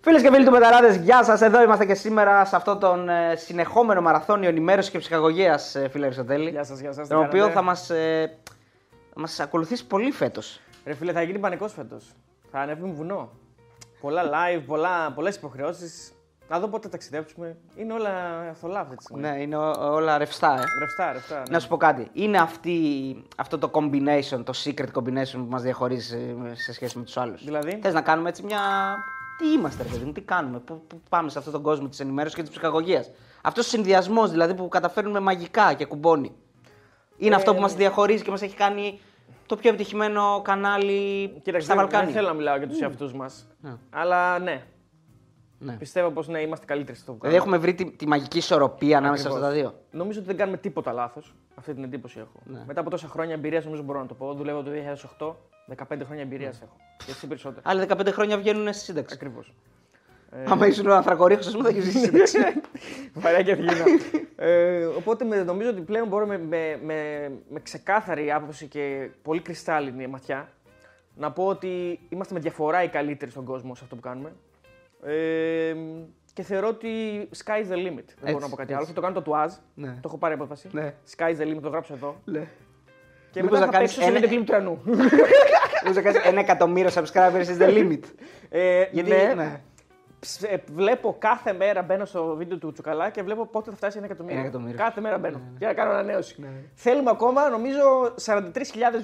Φίλες και φίλοι του Μεταράδες, γεια σας. Εδώ είμαστε και σήμερα σε αυτό τον ε, συνεχόμενο μαραθώνιο ενημέρωσης και ψυχαγωγίας, ε, φίλε Αριστοτέλη. Γεια σας, γεια σας. Τον οποίο θα μας ε, μας ακολουθήσει πολύ φέτος. Ρε φίλε, θα γίνει πανικός φέτος. Θα ανέβουμε βουνό. Πολλά live, πολλά, πολλές υποχρεώσεις. Να δω πότε ταξιδέψουμε. Είναι όλα θολά αυτή τη στιγμή. Ναι, είναι ό- όλα ρευστά, ε. Ρευστά, ρευστά. ναι. Να σου πω κάτι. Είναι αυτή, αυτό το combination, το secret combination που μας διαχωρίζει ε, σε σχέση με τους άλλους. Δηλαδή; Θες να κάνουμε έτσι μια. Τι είμαστε, ρε παιδί μου, τι κάνουμε, πού, πού πάμε σε αυτόν τον κόσμο της ενημέρωσης και της ψυχαγωγίας. Αυτός ο συνδυασμός δηλαδή που καταφέρνουμε μαγικά και κουμπώνει. Είναι αυτό Ε, που μα διαχωρίζει και μας έχει κάνει το πιο επιτυχημένο κανάλι Κοίταξε, στα δεν, Βαλκάνια. δεν θέλω να μιλάω για τους εαυτούς μας. Αλλά ναι, Ναι. πιστεύω πως ναι, είμαστε καλύτεροι στο που Δηλαδή κάνουμε. έχουμε βρει τη, τη μαγική ισορροπία ανάμεσα σε αυτά τα δύο. Νομίζω ότι δεν κάνουμε τίποτα λάθος. Αυτή την εντύπωση έχω. Ναι. Μετά από τόσα χρόνια εμπειρίας, νομίζω μπορώ να το πω. Δουλεύω το 2008, 15 χρόνια εμπειρίας έχω. Και εσύ περισσότερο. Άλλοι 15 χρόνια βγαίνουν στη σύνταξη. Ακριβώς. Άμα ήσουν ο ανθρακορίχος, ας πούμε, θα έχεις βγει στη σύνταξη. Βαριά και Αθήνα. ε, οπότε με, νομίζω ότι πλέον μπορούμε με, με, με ξεκάθαρη άποψη και πολύ κρυστάλλινη ματιά να πω ότι είμαστε με διαφορά οι καλύτεροι στον κόσμο σε αυτό που κάνουμε. Ε, και θεωρώ ότι sky is the limit. Δεν μπορώ να πω κάτι άλλο. Θα το κάνω το τουάζ. Ναι. Το έχω πάρει απόφαση. Ναι. Sky is the limit, το γράψω εδώ. Ναι. Και Μήπως μετά να θα κάνεις παίξω σε ένα- ένα κλειπ του Ιρανού. Μου να κάνεις ένα εκατομμύριο subscribers is the limit. ε, Γιατί. ναι, ναι. Ψ- ε, βλέπω κάθε μέρα μπαίνω στο βίντεο του Τσουκαλά και βλέπω πότε θα φτάσει ένα εκατομμύριο. Ένα εκατομμύριο. Κάθε μέρα μπαίνω για να κάνω ανανέωση. Θέλουμε ακόμα νομίζω 43.000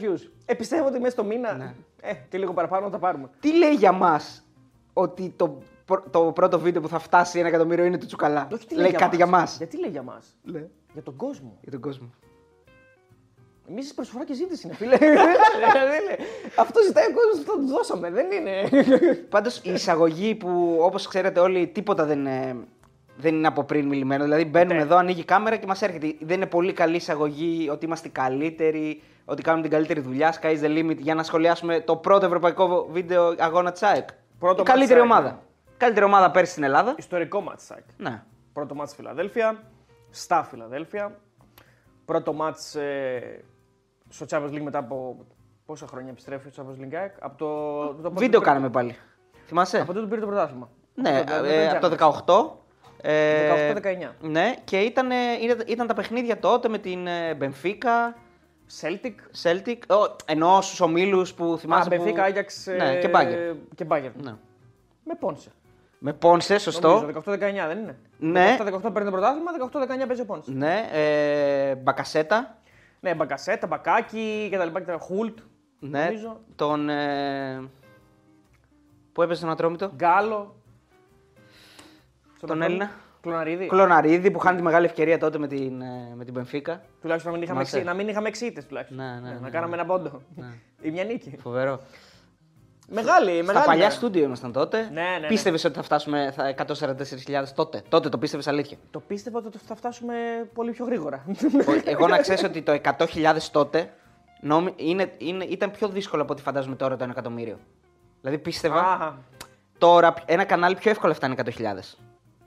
views. Ε, πιστεύω ότι μέσα στο μήνα. Ε, και λίγο παραπάνω θα τα πάρουμε. Τι λέει για μας ότι το, πρω- το πρώτο βίντεο που θα φτάσει ένα εκατομμύριο είναι του Τσουκαλά. Όχι, τι λέει κάτι για μας. Γιατί λέει για μας; Ναι. Για τον κόσμο. Για τον κόσμο. Εμείς προσφορά και ζήτηση είναι, φίλε. Αυτό ζητάει ο κόσμος, αυτό του δώσαμε. Δεν είναι. Πάντως η εισαγωγή που όπως ξέρετε όλοι τίποτα δεν, ε, δεν είναι από πριν μιλημένο. Δηλαδή μπαίνουμε Ναι. εδώ, ανοίγει η κάμερα και μας έρχεται. Δεν είναι πολύ καλή εισαγωγή ότι είμαστε οι καλύτεροι, ότι κάνουμε την καλύτερη δουλειά. Sky is the limit για να σχολιάσουμε το πρώτο ευρωπαϊκό βίντεο αγώνα Τσάεκ. Πρώτο η καλύτερη match ομάδα. Czaek, Καλύτερη ομάδα πέρσι στην Ελλάδα. Ιστορικό μάτς σάκ. Ναι. Πρώτο μάτς Φιλαδέλφια, στα Φιλαδέλφια. Πρώτο μάτς ε, στο Champions League μετά από πόσα χρόνια επιστρέφει στο Champions League. Από το, το, το, Βίντεο κάναμε πάλι. Θυμάσαι; Από τότε που πήρε το πρωτάθλημα. Ναι, Από το- ε, δεν από το 18. ε, 18-19. Ναι, και ήταν, ήταν, ήταν τα παιχνίδια τότε με την ε, Benfica, Celtic. Celtic, ο, ενώ στους ομίλους που Α, θυμάσαι που... Benfica, Ajax Ναι, ε, και Bayern. Και Bayern. Ναι. Με Πόνσε. Με Πόνσε, σωστό. Νομίζω, 18-19 δεν είναι; Ναι. 18-18 παίρνει το πρωτάθλημα, 18-19 παίζει ο Πόνσε. Ναι, ε, Μπακασέτα. Ναι, Μπακασέτα, Μπακάκι κτλ. Χουλτ. Ναι, Νομίζω. τον... Ε, που έπαιζε στον Ατρόμητο; Γκάλο. Στον Τον Ατρόμητο. Έλληνα. Κλωναρίδη. Κλωναρίδη που χάνει τη μεγάλη ευκαιρία τότε με την, ε, με την Benfica. Τουλάχιστον να μην είχαμε, Θυμάσαι; εξή, να μην είχαμε εξήτες τουλάχιστον. Ναι, ναι, να ναι, κάναμε ναι. ένα πόντο. Ναι. Ή μια νίκη. Φοβερό. Μεγάλη, Στα μεγάλη. παλιά μέρα. στούντιο ήμασταν τότε. Ναι, ναι, ναι. Πίστευες ότι θα φτάσουμε θα- 144.000 τότε. Τότε το πίστευες αλήθεια. Το πίστευα ότι θα φτάσουμε πολύ πιο γρήγορα. Εγώ να ξέρεις ότι το 100.000 τότε νόμι... είναι, είναι, ήταν πιο δύσκολο από ό,τι φαντάζομαι τώρα το 1 εκατομμύριο. Δηλαδή πίστευα Α, τώρα ένα κανάλι πιο εύκολα φτάνει 100.000.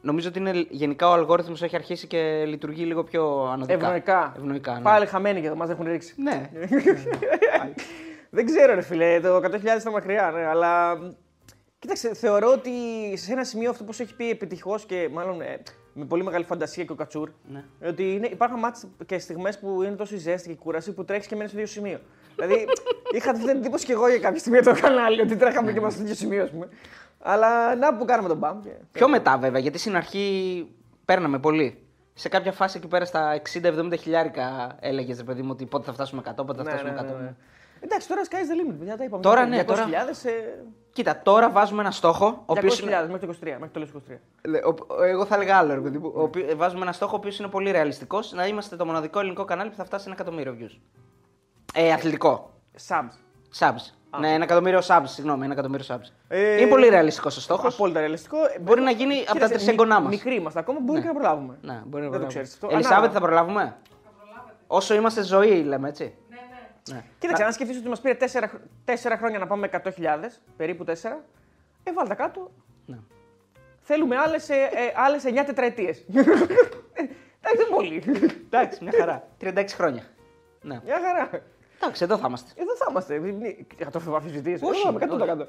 Νομίζω ότι είναι, γενικά ο αλγόριθμος έχει αρχίσει και λειτουργεί λίγο πιο ανωδικά. ευνοϊκά. Ευνοϊκά, ναι. Πάλι χαμένοι και εδώ, μας έχουν ρίξει. Ναι. Δεν ξέρω, ρε φίλε, το 100.000 ήταν μακριά, ναι, αλλά. Κοίταξε, θεωρώ ότι σε ένα σημείο αυτό που σου έχει πει επιτυχώς και μάλλον ε, με πολύ μεγάλη φαντασία και ο Κατσούρ. Ναι. Ότι είναι, υπάρχουν μάτς και στιγμές που είναι τόσο η ζέστη και η κούραση που τρέχεις και μένεις στο ίδιο σημείο. δηλαδή, είχα αυτή την εντύπωση και εγώ για κάποια στιγμή το κανάλι ότι τρέχαμε και είμαστε στο ίδιο σημείο, ας πούμε. Αλλά να που κάναμε τον μπαμ. Και... Πιο μετά βέβαια, γιατί στην αρχή παίρναμε πολύ. Σε κάποια φάση εκεί πέρα στα 60-70 χιλιάρικα έλεγες ρε παιδί μου ότι πότε θα φτάσουμε 100, πότε θα Ναι, φτάσουμε ναι, 100. ναι, ναι. Εντάξει, τώρα sky is the limit, παιδιά, τα είπαμε. Τώρα ναι, 200.000 τώρα- ε, Κοίτα, τώρα βάζουμε ένα στόχο. Ο 200.000 οποίος είναι... μέχρι το 23, μέχρι το λες 23. Λε, ο- ο- Εγώ θα έλεγα άλλο, ρε παιδί μου. Ο οποί- ε, Βάζουμε ένα στόχο ο οποίος είναι πολύ ρεαλιστικός να είμαστε το μοναδικό ελληνικό κανάλι που θα φτάσει σε ένα εκατομμύριο views. Ε, αθλητικό. Subs. Subs. Ναι, ένα εκατομμύριο subs, συγγνώμη, ένα εκατομμύριο subs. Ε, Είναι πολύ ρεαλιστικός ο στόχος. Απόλυτα ρεαλιστικό. Μπορεί να γίνει από τα Κοίταξε, τρισέγγονά μας. Μικροί είμαστε ακόμα, μπορεί και να προλάβουμε. Ναι, μπορεί να Δεν το προλάβουμε. ξέρεις αυτό. Ελισάβετ Ανάλογα. θα προλάβουμε; Όσο είμαστε ζωή, λέμε έτσι. Ναι. Κοίταξε, αν σκεφτείς ότι μας πήρε 4, χρόνια να πάμε 100.000, περίπου 4, ε, βάλτε κάτω. Ναι. Θέλουμε άλλες ε, άλλες 9 τετραετίες. Εντάξει, δεν πολύ. Εντάξει, μια χαρά. 36 χρόνια. Ναι. Μια χαρά. Εντάξει, εδώ θα είμαστε. Εδώ θα είμαστε. Θα το αμφισβητήσει. Όχι, Όχι, 100%.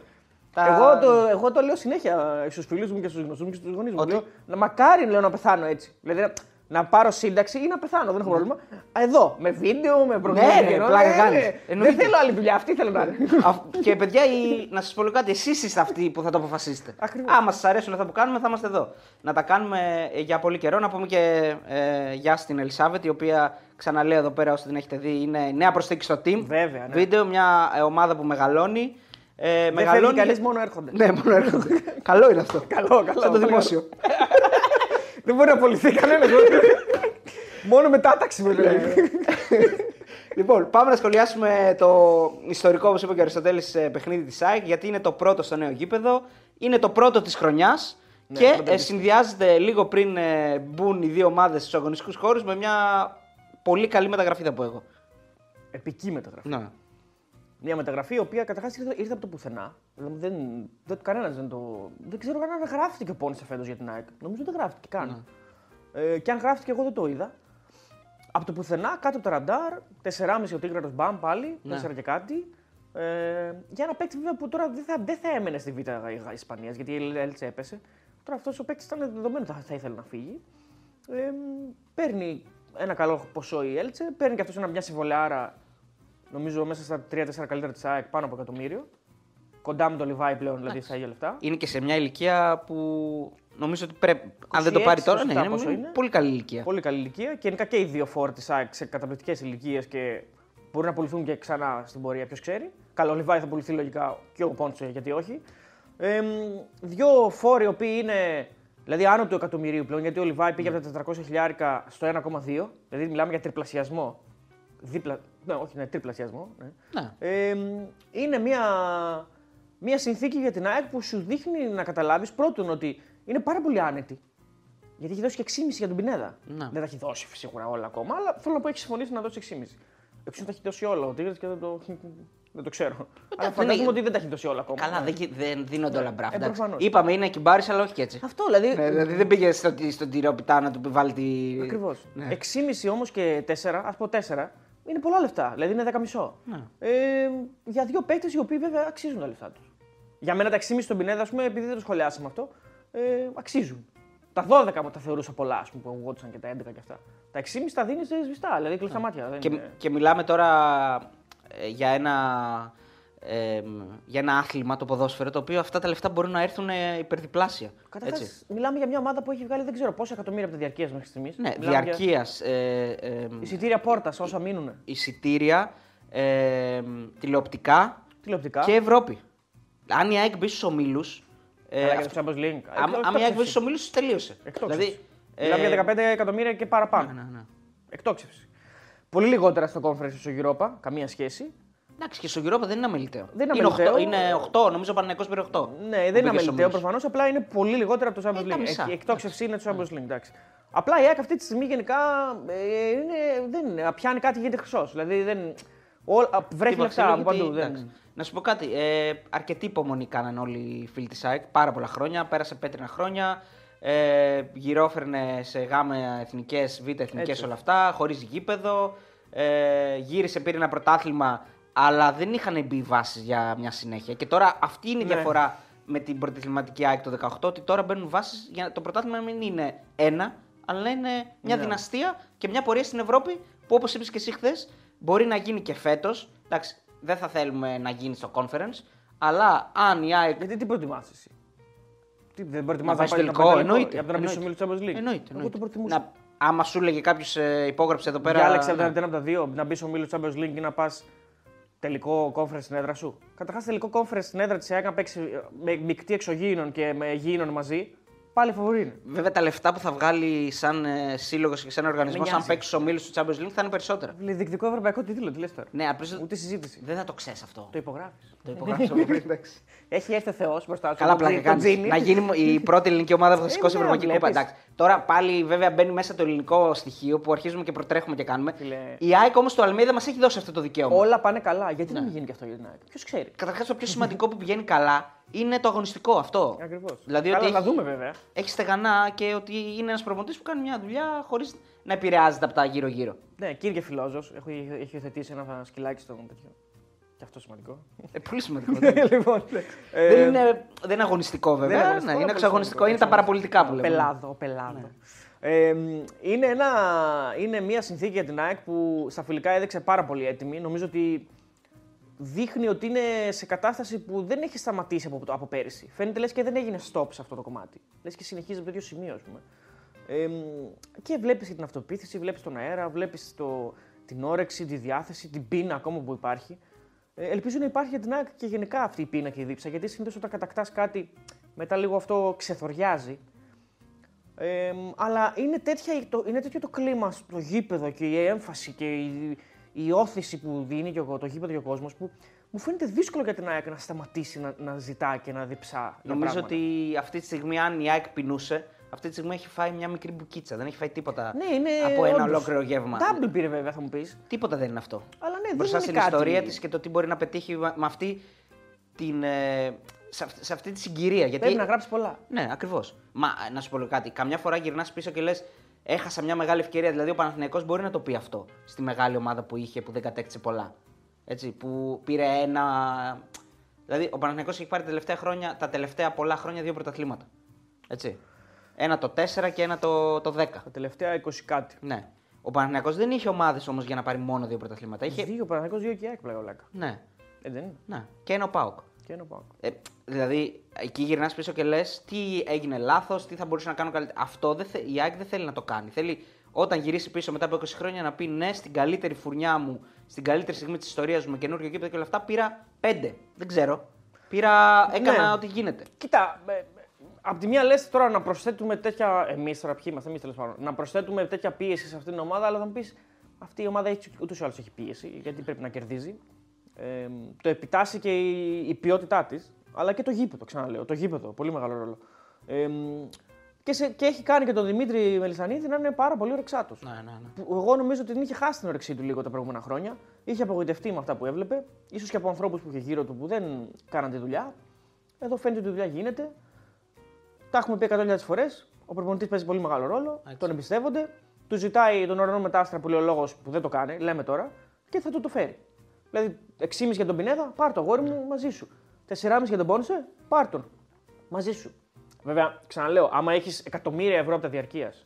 Τα- Εγώ, το, εγώ το λέω συνέχεια στους φίλους μου και στους γνωστούς μου και στους γονείς μου. Ότι- Λέω, να μακάρι λέω, να πεθάνω έτσι. Δηλαδή να, να πάρω σύνταξη ή να πεθάνω, δεν έχω πρόβλημα. Α, Εδώ, με βίντεο, με προγράμματα. Ναι, ρε, πλάκα κάνεις. Δεν Εννοείται. θέλω άλλη δουλειά, αυτή θέλω να είναι. Α- και παιδιά, η... να σας πω λίγο κάτι, εσείς είστε αυτοί που θα το αποφασίσετε. Ακριβώς. Άμα σας αρέσουν αυτά που κάνουμε, θα είμαστε εδώ. Να τα κάνουμε ε, για πολύ καιρό. Να πούμε και ε, γεια στην Ελισάβετ, η οποία ξαναλέω εδώ πέρα, όσοι την έχετε δει, είναι νέα προσθήκη στο team. Βέβαια, ναι. Βίντεο, μια ε, ομάδα που μεγαλώνει. Ε, Δεν φεύγει κανείς, μόνο έρχονται. Ναι, μόνο έρχονται. καλό είναι αυτό. Καλό, καλό, Σαν το πολύ δημόσιο. Δεν μπορεί να απολυθεί κανένας. μόνο μετάταξη με λέει. λοιπόν, πάμε να σχολιάσουμε το ιστορικό, όπως είπε και ο Αριστοτέλης, παιχνίδι της ΑΕΚ, γιατί είναι το πρώτο στο νέο γήπεδο. Είναι το πρώτο της χρονιάς. Ναι, και πρώτο ε, της. συνδυάζεται λίγο πριν ε, μπουν οι δύο ομάδες στους αγωνιστικούς χώρους με μια πολύ καλή μεταγραφή, θα πω εγώ. Επική μεταγραφή. Ναι. Μια μεταγραφή η οποία καταρχάς ήρθε, ήρθε από το πουθενά. Δηλαδή δεν, δεν, κανένας δεν το. Δεν ξέρω καν αν γράφτηκε ο Πόνσε φέτος για την ΑΕΚ. Νομίζω δεν γράφτηκε καν. Ε, και αν γράφτηκε, εγώ δεν το είδα. Από το πουθενά, κάτω από το ραντάρ, 4,5 ο Τίγρατος Μπαμ πάλι, Ναι. 4 και κάτι. Ε, για ένα παίκτη βέβαια που τώρα δεν θα, δεν θα έμενε στη Β' Ισπανίας γιατί η Έλτσε έπεσε. Τώρα αυτός ο παίκτης ήταν δεδομένο ότι θα, θα ήθελε να φύγει. Ε, παίρνει ένα καλό ποσό η Έλτσε, παίρνει και αυτός μια συμβολιάρα νομίζω μέσα στα 3-4 καλύτερα της ΑΕΚ πάνω από εκατομμύριο. Κοντά με το Λιβάη πλέον, δηλαδή στα ίδια λεφτά. Είναι και σε μια ηλικία που νομίζω ότι πρέπει. Αν δεν το πάρει τώρα, ναι, 27 είναι, πόσο είναι. πολύ καλή ηλικία. Πολύ καλή ηλικία και γενικά και οι δύο φόρ της ΑΕΚ σε καταπληκτικές ηλικίες και μπορεί να πουληθούν και ξανά στην πορεία, ποιος ξέρει. Καλά, ο Λιβάη θα πουληθεί λογικά και ο Πόντσο, γιατί όχι. Ε, δύο φόρ οι οποίοι είναι δηλαδή άνω του εκατομμυρίου πλέον, γιατί ο Λιβάη πήγε από τα 400 χιλιάρικα στο 1,2. Δηλαδή μιλάμε για τριπλασιασμό. Δίπλα, ναι, όχι, ναι, τριπλασιασμό. Ναι. Ναι. Ε, είναι μια, μια συνθήκη για την ΑΕΚ που σου δείχνει να καταλάβεις πρώτον ότι είναι πάρα πολύ άνετη. Γιατί έχει δώσει και 6,5 για τον Πινέδα. Ναι. Δεν τα έχει δώσει σίγουρα όλα ακόμα, αλλά θέλω να πω έχεις συμφωνήσει να δώσει 6,5. Εξού τα έχει δώσει όλα ο Τίγρης και δεν το, δεν το ξέρω. αλλά δεν φαντάζομαι έχει- ότι δεν τα έχει δώσει όλα ακόμα. Καλά, δεν, γι- δεν δίνονται όλα μπράφ. Ε, εντάξει. προφανώς. Είπαμε είναι κυμπάρι, αλλά όχι και έτσι. Αυτό δηλαδή. Ναι, δηλαδή δεν πήγε στο, στον τυρό πιτά να του βάλει τη. Ακριβώς. Ναι. 6,5 όμως και 4, ας πω 4, είναι πολλά λεφτά. Δηλαδή είναι 10 μισό. Ναι. Ε, για δύο παίκτες οι οποίοι βέβαια αξίζουν τα λεφτά τους. Για μένα τα 6,5 στον Πινέδα, ας πούμε, επειδή δεν το σχολιάσαμε αυτό, ε, αξίζουν. Τα 12 μου τα θεωρούσα πολλά, ας πούμε, που αγωγόντουσαν και τα 11 και αυτά. Τα 6,5 τα δίνεις σβηστά, δηλαδή κλειστά μάτια. Δεν Και, είναι... και μιλάμε τώρα ε, για ένα, ε, για ένα άθλημα, το ποδόσφαιρο, το οποίο αυτά τα λεφτά μπορούν να έρθουν ε, υπερδιπλάσια. Καταρχάς, έτσι. μιλάμε για μια ομάδα που έχει βγάλει δεν ξέρω πόσα εκατομμύρια από τη διαρκείας μέχρι στιγμής. Ναι, διαρκείας. Ε, ε, Εισιτήρια πόρτας, όσα μείνουν. εισιτήρια, ε, τηλεοπτικά Τηλεοπτικά. και Ευρώπη. Αν η ΑΕΚ μπει στους ομίλους. Ε, Καλά, για αυτό- το Champions League. αν, αν η ΑΕΚ μπει στους ομίλους, τελείωσε. Εκτόξευση. Δηλαδή, Μιλάμε ε, για 15 εκατομμύρια και παραπάνω. Ναι, ναι. Εκτόξευση. Πολύ λιγότερα στο conference στο Europa, καμία σχέση. Εντάξει, και στο Europa δεν είναι αμεληταίο. Δεν είναι είναι, αμεληταίο. 8, είναι 8, νομίζω ο Παναγιακός πήρε 8. Ναι, δεν είναι αμεληταίο προφανώς, απλά είναι πολύ λιγότερα από το Champions τα League. μισά. Η εκτόξευση είναι το Champions League. Εντάξει. Απλά η ΑΕΚ αυτή τη στιγμή γενικά ε, είναι, δεν είναι, πιάνει κάτι γίνεται χρυσός. Δηλαδή δεν, ό, α, βρέχει λεφτά από παντού. Δεν, Να σου πω κάτι. Ε, αρκετή υπομονή κάναν όλοι οι φίλοι της ΑΕΚ πάρα πολλά χρόνια. Πέρασε πέτρινα χρόνια. Ε, γυρόφερνε σε γάμα εθνικές, β' εθνικές Έτσι. όλα αυτά, χωρίς γήπεδο. Ε, γύρισε, πήρε ένα πρωτάθλημα, αλλά δεν είχαν μπει βάσεις για μια συνέχεια. Και τώρα αυτή είναι η Ναι. διαφορά με την πρωταθληματική ΑΕΚ το 18, ότι τώρα μπαίνουν βάσεις για το πρωτάθλημα να μην είναι ένα, αλλά είναι μια Ναι. δυναστεία και μια πορεία στην Ευρώπη που όπως είπες και εσύ χθες, μπορεί να γίνει και φέτος. Εντάξει, δεν θα θέλουμε να γίνει στο conference, αλλά αν η ΑΕΚ. Γιατί τι προτιμάς εσύ; Τι, δεν προτιμάς Να πάει στο πάει- τελικό, πάει στο εννοείται. Από το να μπει στο εννοείται. Champions League; Εννοείται. Εγώ εννοείται. το προτιμούσα. Να, άμα σου έλεγε κάποιος ε, υπόγραψε εδώ πέρα. Διάλεξε ναι. ένα από τα δύο, να μπει στο μίλο Champions League ή να πας τελικό conference στην έδρα σου. Καταρχάς, τελικό conference στην έδρα της ΑΕΚ να παίξει ε, με μεικτή εξωγήινων και με γήινων μαζί, πάλι φαβορή είναι. Βέβαια τα λεφτά που θα βγάλει σαν ε, σύλλογος και σαν οργανισμό, Με αν νοιάζει. παίξει ο ομίλους του Champions League, θα είναι περισσότερα. Διεκδικό ευρωπαϊκό τίτλο, τι λες τώρα; Ναι, απλώς Ούτε συζήτηση. δεν θα το ξέρεις αυτό. Το υπογράφεις. Το υπογράψω από πριν, εντάξει. Έχει έρθει ο Θεός μπροστά σου. Καλά, τον πλάκα τζι- τον κάνεις. τζίνι. Να γίνει η πρώτη ελληνική ομάδα που θα Ε, σηκώσει ναι, Ευρωπαϊκή Κούπα. βλέπεις. Εντάξει. Τώρα πάλι βέβαια μπαίνει μέσα το ελληνικό στοιχείο που αρχίζουμε και προτρέχουμε και κάνουμε. Φίλε. Η ΑΕΚ όμως του Αλμίδα μας έχει δώσει αυτό το δικαίωμα. Όλα πάνε καλά. Γιατί Ναι. να μην γίνει και αυτό για την ΑΕΚ; Ποιος ξέρει; Καταρχάς το πιο σημαντικό που πηγαίνει καλά είναι το αγωνιστικό αυτό. Ακριβώς. Δηλαδή Καλά, ότι να έχει- δούμε βέβαια. Έχει στεγανά και ότι είναι ένας προπονητής που κάνει μια δουλειά χωρίς να επηρεάζεται από τα γύρω-γύρω. Ναι, κύριε Φιλόζος, έχει, έχει υιοθετήσει ένα σκυλάκι στο τέτοιο. Και αυτό σημαντικό. Ε, πολύ σημαντικό. δεν, λοιπόν, ε, δεν είναι, δεν είναι αγωνιστικό βέβαια. δεν είναι αγωνιστικό, ναι, αλλά είναι πολύ εξαγωνιστικό. σημαντικό, Είναι τα έτσι, παραπολιτικά που ο λέμε. Πελάδο, ο πελάδο. Ε, είναι, ένα, είναι μια συνθήκη για την ΑΕΚ που στα φιλικά έδειξε πάρα πολύ έτοιμη. Νομίζω ότι δείχνει ότι είναι σε κατάσταση που δεν έχει σταματήσει από, από πέρυσι. Φαίνεται λες και δεν έγινε stop σε αυτό το κομμάτι. Λες και συνεχίζει από το ίδιο σημείο, ας πούμε. Ε, και βλέπεις και την αυτοπεποίθηση, βλέπεις τον αέρα, βλέπεις το, την όρεξη, τη διάθεση, την πείνα ακόμα που υπάρχει. Ε, ελπίζω να υπάρχει για την ΑΕΚ και γενικά αυτή η πείνα και η δίψα, γιατί συνήθως όταν κατακτάς κάτι, μετά λίγο αυτό ξεθοριάζει. Ε, αλλά είναι, τέτοια, το, είναι τέτοιο το κλίμα στο γήπεδο και η έμφαση και η, η όθηση που δίνει και ο, το γήπεδο και ο κόσμος που μου φαίνεται δύσκολο για την ΑΕΚ να σταματήσει να, να ζητά και να διψά. για Νομίζω πράγματα. ότι αυτή τη στιγμή, αν η ΑΕΚ πεινούσε, αυτή τη στιγμή έχει φάει μια μικρή μπουκίτσα. Δεν έχει φάει τίποτα Ναι, είναι. από ένα όντως. ολόκληρο γεύμα. Double πήρε βέβαια, θα μου πεις. Τίποτα δεν είναι αυτό. Αλλά ναι, δεν Μπροστά είναι στην κάτι. ιστορία της και το τι μπορεί να πετύχει με με αυτή την. ε, σε, αυτή, σε αυτή τη συγκυρία. Γιατί... Πρέπει να γράψει πολλά. Ναι, ακριβώς. Μα ε, να σου πω λίγο κάτι. Καμιά φορά γυρνάς πίσω και λες: Έχασα μια μεγάλη ευκαιρία. Δηλαδή, ο Παναθηναϊκός μπορεί να το πει αυτό στη μεγάλη ομάδα που είχε που δεν κατέκτησε πολλά. Έτσι, που πήρε ένα. Δηλαδή, ο Παναθηναϊκός έχει πάρει τα τελευταία, χρόνια, τα τελευταία πολλά χρόνια δύο πρωταθλήματα. Έτσι. Ένα το 4 και ένα το, το 10. Τα τελευταία 20 κάτι. Ναι. Ο Παναθηναϊκός δεν είχε ομάδες όμως για να πάρει μόνο δύο πρωταθλήματα. Είχε... Δύο Παναγιώ, δύο και η ΑΕΚ πλέον λέκα. Ναι. Ε, δεν είναι. ναι. Και ένα ο Πάοκ. Και ένα πάω. Ε, δηλαδή, εκεί γυρνάς πίσω και λες τι έγινε λάθος, τι θα μπορούσα να κάνω καλύτερα. Αυτό δεν θε... η ΑΕΚ δεν θέλει να το κάνει. Θέλει όταν γυρίσει πίσω μετά από 20 χρόνια να πει ναι, στην καλύτερη φουρνιά μου, στην καλύτερη στιγμή της ιστορίας μου, με καινούργιο κήπεδο και όλα αυτά, πήρα 5. Δεν ξέρω. Πήρα, έκανα Ναι. ό,τι γίνεται. Κοίτα, ε, ε, απ' τη μία λες τώρα να προσθέτουμε τέτοια. Εμείς τώρα ποιοι είμαστε, εμείς τέλος πάντων. Να προσθέτουμε τέτοια πίεση σε αυτήν την ομάδα, αλλά θα μου πεις αυτή η ομάδα ούτως ή άλλως έχει πίεση, γιατί πρέπει να κερδίζει. Ε, το επιτάσσει και η, η ποιότητά της, αλλά και το γήπεδο, ξαναλέω. Το γήπεδο, πολύ μεγάλο ρόλο. Ε, και, σε, και έχει κάνει και τον Δημήτρη Μελισανίδη να είναι πάρα πολύ ορεξάτος. Ναι, ναι, ναι. Που Εγώ νομίζω ότι την είχε χάσει την όρεξή του λίγο τα προηγούμενα χρόνια. Είχε απογοητευτεί με αυτά που έβλεπε, ίσως και από ανθρώπους που είχε γύρω του που δεν κάναν τη δουλειά. Εδώ φαίνεται ότι η δουλειά γίνεται. Τα έχουμε πει 100.000 φορές. Ο προπονητής παίζει πολύ μεγάλο ρόλο. Έτσι. Τον εμπιστεύονται. Του ζητάει τον ουρανό μετάστρα που λέει ο λόγος που δεν το κάνει, λέμε τώρα, και θα του το φέρει. Δηλαδή, 6,5 για τον Πινέδα, πάρ το αγόρι μου μαζί σου. 4,5 για τον Πόνσε, πάρ τον μαζί σου. Βέβαια, ξαναλέω, άμα έχεις εκατομμύρια ευρώ από τα διαρκείας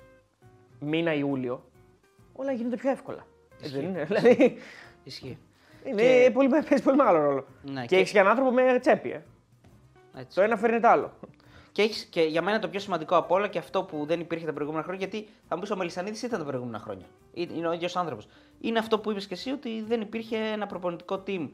μήνα Ιούλιο, όλα γίνονται πιο εύκολα. Έτσι δεν είναι. Δηλαδή, Ισχύει. είναι Και- πολύ, παίζει πολύ μεγάλο ρόλο. Ναι, και και- έχεις και έναν άνθρωπο με τσέπη. Ε. Έτσι. Το ένα φέρνει το άλλο. Και, έχεις, και για μένα το πιο σημαντικό από όλα και αυτό που δεν υπήρχε τα προηγούμενα χρόνια, γιατί θα μου πεις ο Μελισανίδης ήταν τα προηγούμενα χρόνια. Ε- Είναι ο ίδιος άνθρωπος. Είναι αυτό που είπες και εσύ ότι δεν υπήρχε ένα προπονητικό team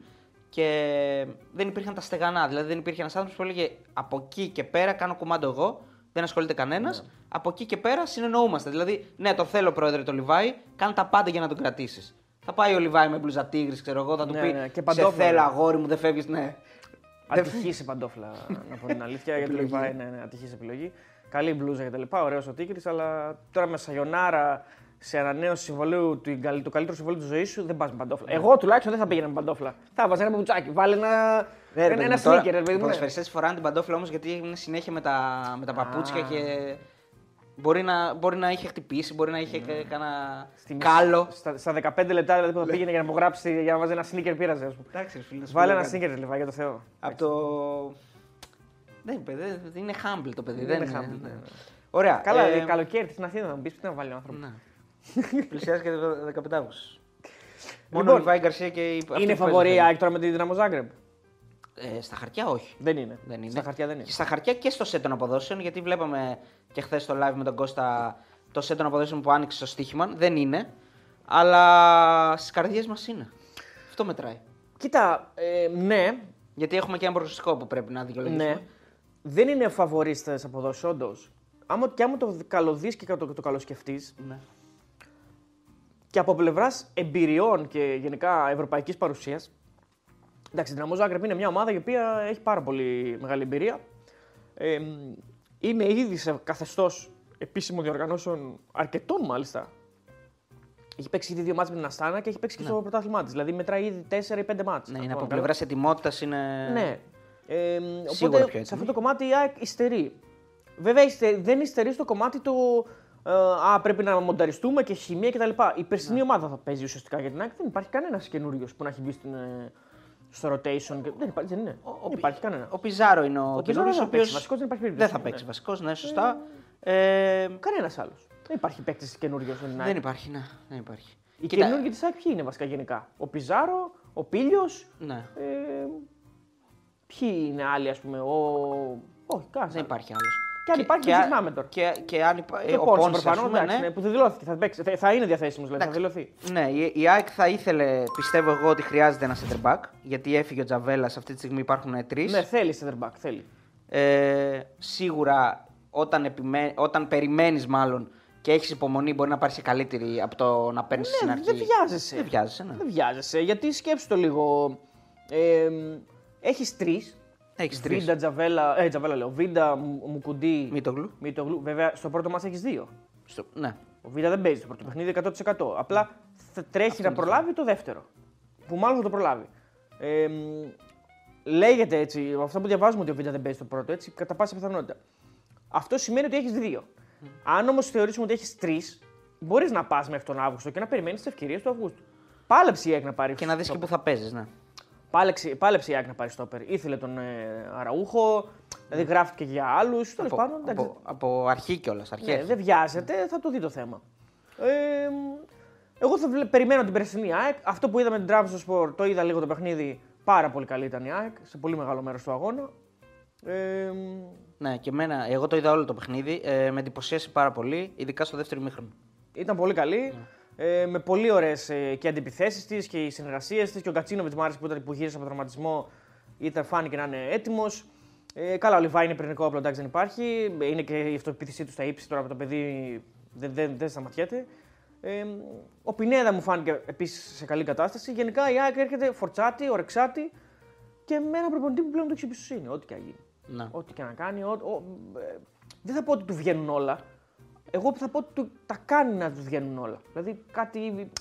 και δεν υπήρχαν τα στεγανά. Δηλαδή δεν υπήρχε ένας άνθρωπος που έλεγε από εκεί και πέρα κάνω κουμάντο εγώ, δεν ασχολείται κανένας. Από εκεί και πέρα συνεννοούμαστε. Δηλαδή, ναι, το θέλω πρόεδρε το Λιβάη, κάνε τα πάντα για να τον κρατήσεις. Θα πάει ο Λιβάη με μπλουζα τίγρης, ξέρω εγώ, θα του Ναι, πει ναι, και Σε παντόφλα, θέλω ναι. αγόρι μου, δεν φεύγεις, ναι. Ατυχής σε παντόφλα, να πω την αλήθεια. γιατί το Λιβάη, ναι, ναι, ατυχής επιλογή. Καλή μπλούζα και τα λοιπά, ωραίος ο Τίκρη, αλλά τώρα με σαγιονάρα σε ανανέωση συμβολίου του, καλ- του καλύτερου συμβολίου της ζωής σου δεν πας με παντόφλα. Εγώ τουλάχιστον δεν θα πήγαινα με παντόφλα. Θα βάζα ένα παπουτσάκι, βάλε ένα, Ναι, ρε, ένα, παιδί ένα μου, τώρα sneaker, ρε παιδί Οι μου. ναι. ποδοσφαιριστές φοράνε την παντόφλα όμως γιατί είναι συνέχεια με τα, με τα παπούτσια Α. και. Μπορεί να, μπορεί να είχε χτυπήσει, μπορεί να είχε ναι. κανένα Στη μισή- κάλο. Στα, στα 15 λεπτά δηλαδή που θα πήγαινε για να απογράψει, για να βάζει ένα sneaker πείραζε. ας πούμε. Εντάξει, φίλε, Βάλε ένα sneaker, Λιβάη, για το Θεό. Από το. Δεν, παιδί, δεν είναι humble το παιδί. Δεν δεν είναι humble, ναι, ναι. Ωραία. Καλά, ε, ε, καλοκαίρι στην Αθήνα θα μου πεις τι να βάλει ο άνθρωπος. Ναι. Πλησιάζει και το 15 Αύγουστο. Μόνο Λοιπόν, ο Λιβάη Γκαρσία και η. αυτοί Είναι που φαβορή η παίζουν. ΑΕΚ τώρα με τη Δυναμό Ζάγκρεπ; Ε, στα χαρτιά όχι. Δεν είναι. Δεν είναι. Στα χαρτιά δεν είναι. Στα χαρτιά και στο σετ των αποδόσεων, γιατί βλέπαμε και χθες στο live με τον Κώστα το σετ των αποδόσεων που άνοιξε στο στοίχημα. Δεν είναι. Αλλά στις καρδιές μας είναι. Αυτό μετράει. Κοίτα, ε, ναι, Γιατί έχουμε και ένα προγνωστικό που πρέπει να δικαιολογήσουμε. ναι. Δεν είναι φαβορή στις αποδόσεις, όντως. Άμα, και άμα το καλοδεί και το, το καλοσκεφτείς, Ναι. Και από πλευράς εμπειριών και γενικά ευρωπαϊκής παρουσίας. Εντάξει, η Δυναμό Ζάγκρεπ είναι μια ομάδα η οποία έχει πάρα πολύ μεγάλη εμπειρία. Ε, είναι ήδη σε καθεστώς επίσημων διοργανώσεων αρκετών μάλιστα. Έχει παίξει ήδη δύο μάτς με την Αστάνα και έχει παίξει και στο πρωτάθλημά της. Δηλαδή μετράει ήδη 4 ή 5 μάτς. Ναι, Αν είναι από θυμάμαι πλευράς ετοιμότητας είναι. ναι. Ε, Σίγουρα οπότε πιο σε έτοιμη. αυτό το κομμάτι η ΑΕΚ υστερεί. Βέβαια υστε- δεν υστερεί στο κομμάτι του ε, α, πρέπει να μονταριστούμε και χημεία κτλ. Η περσινή ομάδα θα παίζει ουσιαστικά για την ΑΕΚ. Δεν υπάρχει κανένας καινούριος που να έχει μπει στην, ε, στο rotation. και- Δεν υπάρχει, δεν είναι. δεν υπάρχει κανένα. Ο Πιζάρο είναι ο, Πιζάρο καινούριο, δεν ο θα παίξει. οποίο Βασικός δεν υπάρχει περίπτωση. δεν θα Ναι. παίξει βασικός, ναι, σωστά. Ε, Κανένας άλλος. Δεν υπάρχει παίκτης καινούριος στην δεν ΑΕΚ. υπάρχει, ναι, δεν υπάρχει. Οι Κοίτα, καινούργοι της ΑΕΚ ποιοι είναι βασικά γενικά; Ο Πιζάρο, ο Πίλιο. Ναι, Ε, ποιοι είναι άλλοι, ας πούμε. Ο... Όχι, κανένας. δεν υπάρχει άλλος. Και αν υπάρχει, δεν θυμάμαι τώρα. Και, και αν υπά... Και ε, ο ο Πόνσε Πόνσε, ας προφανώς, πούμε, εντάξει, ναι. ναι, που δεν δηλώθηκε. Θα, παίξει, θα, θα είναι διαθέσιμος, δηλαδή, θα δηλωθεί. Ναι, η, η ΑΕΚ θα ήθελε, πιστεύω εγώ, ότι χρειάζεται ένα center back. Γιατί έφυγε ο Τζαβέλας, αυτή τη στιγμή υπάρχουν τρεις. Ναι, θέλει center back, θέλει. Ε, σίγουρα όταν, επιμέ... όταν περιμένεις, μάλλον και έχεις υπομονή, μπορεί να πάρεις και καλύτερη από το να παίρνεις στην Ναι, αρχή. δεν βιάζεσαι. Δεν βιάζεσαι, ναι. Δεν βιάζεσαι, γιατί σκέψου το λίγο. Ε, έχεις τρεις. Έχεις τρεις. Βίντα, Τζαβέλα, ε, Τζαβέλα λέω. Βίντα, Μου- Μουκουντή, Μήτογλου. Μητογλου. Βέβαια, στο πρώτο μας έχεις δύο. Στο... Ναι. Ο Βίντα δεν παίζει στο πρώτο παιχνίδι 100%. Απλά θα τρέχει να προλάβει το δεύτερο. Που μάλλον θα το προλάβει. Ε, μ, λέγεται έτσι, από αυτά που διαβάζουμε ότι ο Βίντα δεν παίζει το πρώτο, έτσι, κατά πάσα πιθανότητα. Αυτό σημαίνει ότι έχεις δύο. Αν όμως θεωρήσουμε ότι έχεις τρεις, μπορείς να πας μέχρι τον Αύγουστο και να περιμένεις τις ευκαιρίες του Αυγούστου. Πάλεψε η ΑΕΚ να πάρει Και να δεις και στόπερ. πού θα παίζεις, ναι. Πάλεψε, πάλεψε η ΑΕΚ να πάρει στόπερ. Ήθελε τον ε, Αραούχο, δηλαδή γράφτηκε για άλλους. Τέλος Από, πάντων, εντάξει. από, από αρχή κιόλας. Ναι, δεν βιάζεται, θα το δει το θέμα. Ε, εγώ θα βλέ- περιμένω την περσινή ΑΕΚ. Αυτό που είδαμε την Τράβη στο Sport, το είδα λίγο το παιχνίδι. Πάρα πολύ καλή ήταν η ΑΕΚ, σε πολύ μεγάλο μέρος του αγώνα. Ε, Ναι, και εμένα, εγώ το είδα όλο το παιχνίδι. Ε, με εντυπωσίασε πάρα πολύ, ειδικά στο δεύτερο ημίχρονο. ήταν πολύ καλή. Ε, με πολύ ωραίες ε, και αντιπιθέσεις της και οι συνεργασίες της. Και ο Κατσίνοβιτ μου άρεσε που, ήταν, που γύρισε από τραυματισμό. Ήταν, φάνηκε να είναι έτοιμος. Ε, καλά, ο Λιβάη είναι πυρηνικό όπλο, εντάξει δεν υπάρχει. Είναι και η αυτοπεποίθησή του στα ύψη τώρα από το παιδί δεν, δεν, δεν σταματιέται. Ε, ο Πινέδα μου φάνηκε επίσης σε καλή κατάσταση. Γενικά η ΑΕΚ έρχεται φορτσάτη, ορεξάτη και με ένα προπονητή που πλέον το έχει εμπιστοσύνη. Ό,τι και να γίνει. Ναι. Ό,τι και να κάνει. Ό, ο, ε, δεν θα πω ότι του βγαίνουν όλα. Εγώ θα πω ότι του, τα κάνει να τους βγαίνουν όλα. Δηλαδή κάτι,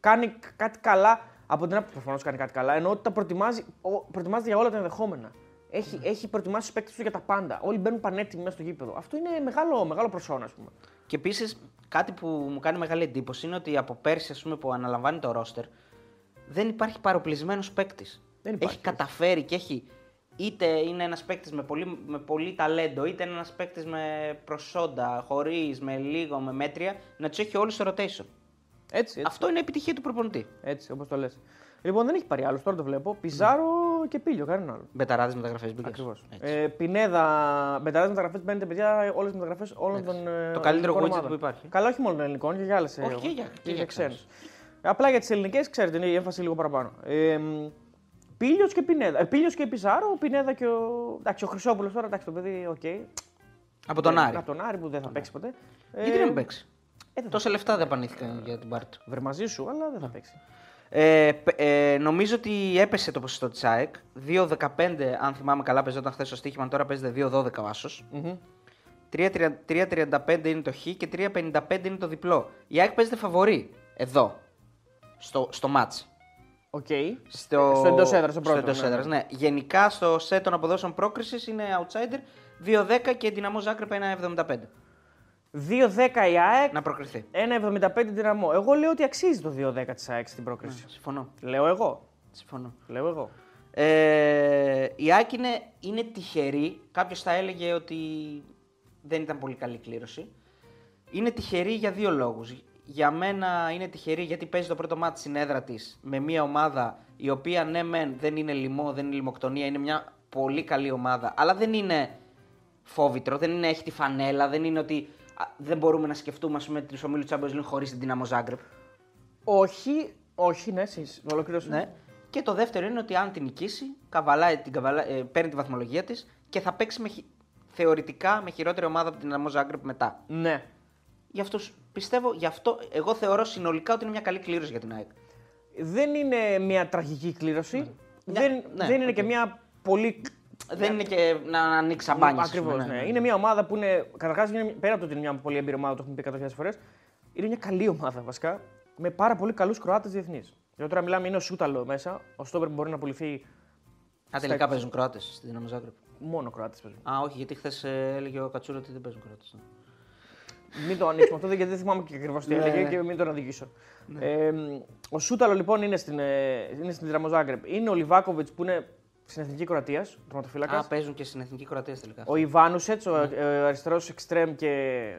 κάνει κάτι καλά. Από την άποψη προφανώς κάνει κάτι καλά. Ενώ ότι τα προετοιμάζει, ο, προετοιμάζεται για όλα τα ενδεχόμενα. Έχει, έχει προετοιμάσει τους παίκτες τους για τα πάντα. Όλοι μπαίνουν πανέτοιμοι μέσα στο γήπεδο. Αυτό είναι μεγάλο, μεγάλο προσόν, ας πούμε. Και επίσης κάτι που μου κάνει μεγάλη εντύπωση είναι ότι από πέρσι ας πούμε, που αναλαμβάνει το ρόστερ δεν υπάρχει παροπλισμένος παίκτης. Δεν υπάρχει, Έχει καταφέρει και έχει. Είτε είναι ένας παίκτης με πολύ, με πολύ ταλέντο, είτε είναι ένας παίκτης με προσόντα, χωρίς, με λίγο, με μέτρια, να τους έχει όλους στο rotation. Έτσι, έτσι. Αυτό είναι επιτυχία του προπονητή. Έτσι, όπως το λες. Λοιπόν, δεν έχει πάρει άλλος, τώρα το βλέπω. Πιζάρο και πίλιο, κανένα άλλο. Μπεταράδε μεταγραφές μπήκες. Ακριβώς. Ε, Πινέδα, μεταρρύθμιση μεταγραφές μπαίνετε, παιδιά, όλες τις μεταγραφές όλων των. ε, Το καλύτερο ελληνικών widget ομάδων. που υπάρχει. Καλά, όχι μόνο των ελληνικών, και για άλλες. Όχι, και για- και για ξένους. Απλά για τις ελληνικές, ξέρετε, είναι η έμφαση λίγο παραπάνω. Ε, Πήλιος και Πινέδα. Ε, Πήλιος και Πιζάρο, ο Πινέδα και ο. Εντάξει, ο Χρυσόπουλος τώρα, εντάξει, το παιδί, οκ. Από τον Άρη. Από τον Άρη που δεν θα παίξει ποτέ. Ε, Γιατί να μην παίξει; ε, δεν θα Τόσα λεφτά δεν δαπανήθηκαν για την πάρτι του. Ναι, μαζί σου, αλλά δεν θα παίξει. Ε, π- ε, νομίζω ότι έπεσε το ποσοστό της ΑΕΚ. 2-15, αν θυμάμαι καλά, παίζονταν χθες στο στοίχημα, τώρα παίζεται 2-12 ο άσος. Μμμ. 3-35 είναι το χ και 3-55 είναι το διπλό. Η ΑΕΚ παίζεται φαβορή εδώ, στο, στο match. Οκ. Στο, Στο εντός έδρας, στο πρώτο, εντός ναι, ναι. έδρας, ναι. Γενικά στο σετ των αποδόσεων πρόκρισης είναι outsider 2-10 και Ντιναμό Ζάγκρεμπ 1-75. 2-10 η ΑΕΚ, Να προκριθεί. 1,75 Ντιναμό. Εγώ λέω ότι αξίζει το 2-10 της ΑΕΚ στην πρόκριση. Συμφωνώ. Λέω εγώ. Συμφωνώ. Λέω εγώ. Ε, η ΑΕΚ είναι, είναι τυχερή. Κάποιος θα έλεγε ότι δεν ήταν πολύ καλή κλήρωση. Είναι τυχερή για δύο λόγους. Για μένα είναι τυχερή γιατί παίζει το πρώτο μάτι στην έδρα της με μια ομάδα η οποία ναι, μεν δεν είναι λοιμό, δεν είναι λιμοκτονία, είναι μια πολύ καλή ομάδα, αλλά δεν είναι φόβητρο, δεν είναι, έχει τη φανέλα, δεν είναι ότι α, δεν μπορούμε να σκεφτούμε ας πούμε, τους ομίλους Champions League χωρίς την Δυναμό Ζάγκρεπ. Όχι, όχι, ναι, εσείς, ολοκλήρωσε. Ναι. Και το δεύτερο είναι ότι αν την νικήσει, καβαλάει την καβαλά, ε, παίρνει τη βαθμολογία της και θα παίξει με, χει- θεωρητικά με χειρότερη ομάδα από την Ντιναμό Ζάγκρεμπ μετά. ναι. Γι' αυτό σ- πιστεύω, γι' αυτό εγώ θεωρώ συνολικά ότι είναι μια καλή κλήρωση για την ΑΕΚ. Δεν είναι μια τραγική κλήρωση. Δεν, Ναι, δεν είναι οκ. και μια πολύ. Δεν είναι και να ανοίξει σαμπάνια. Ακριβώς. Ναι. Είναι μια ομάδα που είναι. Καταρχάς, πέρα από το ότι είναι μια πολύ έμπειρη ομάδα, το έχουμε πει 100.000 φορές, είναι μια καλή ομάδα βασικά. Με πάρα πολύ καλούς Κροάτες διεθνείς. Γιατί τώρα μιλάμε, είναι ο Σούταλο μέσα. Ο στόπερ που μπορεί να πουληθεί Α, τελικά παίζουν Κροάτες στη Δυναμό Ζάγκρεπ. μόνο Κροάτες παίζουν. Α, όχι, γιατί χθες έλεγε ο Κατσούρο ότι δεν παίζουν Κροάτες. Μην το ανοίξουμε αυτό γιατί δεν θυμάμαι και ακριβώς τι Ναι, έλεγε ναι. και μην τον οδηγήσω. Ε, ο Σούταλο λοιπόν είναι στην, ε, είναι στην Δυναμό Ζάγκρεπ. Είναι ο Λιβάκοβιτς που είναι στην εθνική Κροατίας, Α, τερματοφύλακα. παίζουν και στην εθνική Κροατίας τελικά. Ο Ιβάνουσετς, ο Ναι. ε, αριστερός εξτρέμ και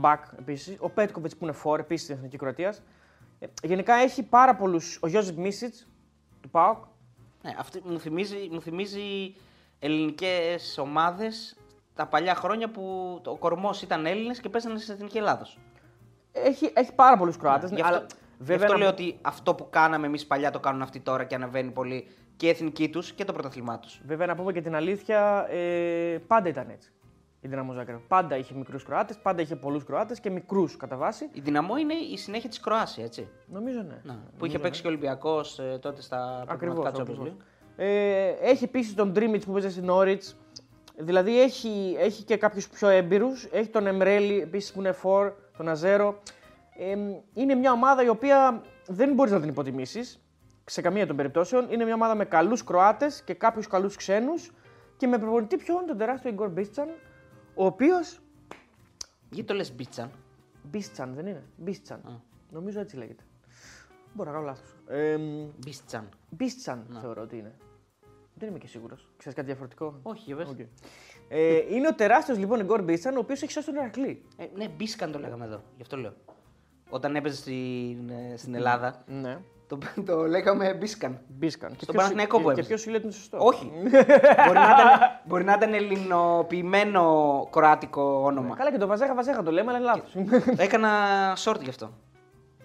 back επίσης. Ο Πέτκοβιτς που είναι φορ επίσης στην εθνική Κροατίας. Ε, γενικά έχει πάρα πολλούς. Ο Γιώζεφ Μίσιτς του ΠΑΟΚ. Ναι, αυτή μου θυμίζει, μου θυμίζει ελληνικές ομάδες τα παλιά χρόνια που ο κορμός ήταν Έλληνες και παίζανε στην εθνική Ελλάδος. Έχει, έχει πάρα πολλούς Κροάτες. Γι' αυτό, γι' αυτό λέω ότι αυτό που κάναμε εμείς παλιά το κάνουν αυτοί τώρα και ανεβαίνει πολύ και η εθνική τους και το πρωταθλημά τους. Βέβαια, να πούμε και την αλήθεια, ε, πάντα ήταν έτσι. Η Δυναμό Ζάγκρεπ. Πάντα είχε μικρούς Κροάτες, πάντα είχε πολλούς Κροάτες και μικρούς κατά βάση. Η δυναμό είναι η συνέχεια της Κροάσια, έτσι. Νομίζω ναι. Να, που είχε παίξει και ο Ολυμπιακός τότε στα Ακριβώς. προγραμματικά Champions League. Ε, έχει επίσης τον Ντρίμιτς που παίζει στην Όριτς. Δηλαδή έχει, έχει και κάποιους πιο έμπειρους. Έχει τον Εμρέλη επίσης που είναι φορ, τον Αζέρο. Ε, είναι μια ομάδα η οποία δεν μπορείς να την υποτιμήσεις σε καμία των περιπτώσεων. Είναι μια ομάδα με καλούς Κροάτες και κάποιους καλούς ξένους και με προπονητή ποιον τον τεράστιο Ιγκορ Μπίστσαν, ο οποίο. Γιατί το λες Μπίτσαν. Μπίστσαν δεν είναι; Μπίστσαν. Νομίζω έτσι λέγεται. Μπορώ να κάνω λάθος. Ε, Μπίστσαν. Μπίστσαν θεωρώ ότι είναι. Δεν είμαι και σίγουρος. Ξέρεις κάτι διαφορετικό; Όχι, για πες. Οκ. Ε, είναι ο τεράστιος λοιπόν Ιγκόρ Μπίστσαν, ο οποίος έχει σώσει τον Ηρακλή. Ε, ναι, Μπίσκαν το λέγαμε εδώ. Γι' αυτό λέω. Όταν έπαιζε στην, ε, στην Ελλάδα, Ναι. το, το λέγαμε Μπίσκαν. Μπίσκαν. Και Στον ποιος- Παναθηναϊκό που και- Και έπαιζε. ποιος σου λέει ότι είναι σωστό; Όχι. μπορεί, να ήταν, μπορεί να ήταν ελληνοποιημένο κροάτικο όνομα. Καλά και το βαζέχα βαζέχα το λέμε, αλλά είναι λάθος. Έκανα short γι' αυτό.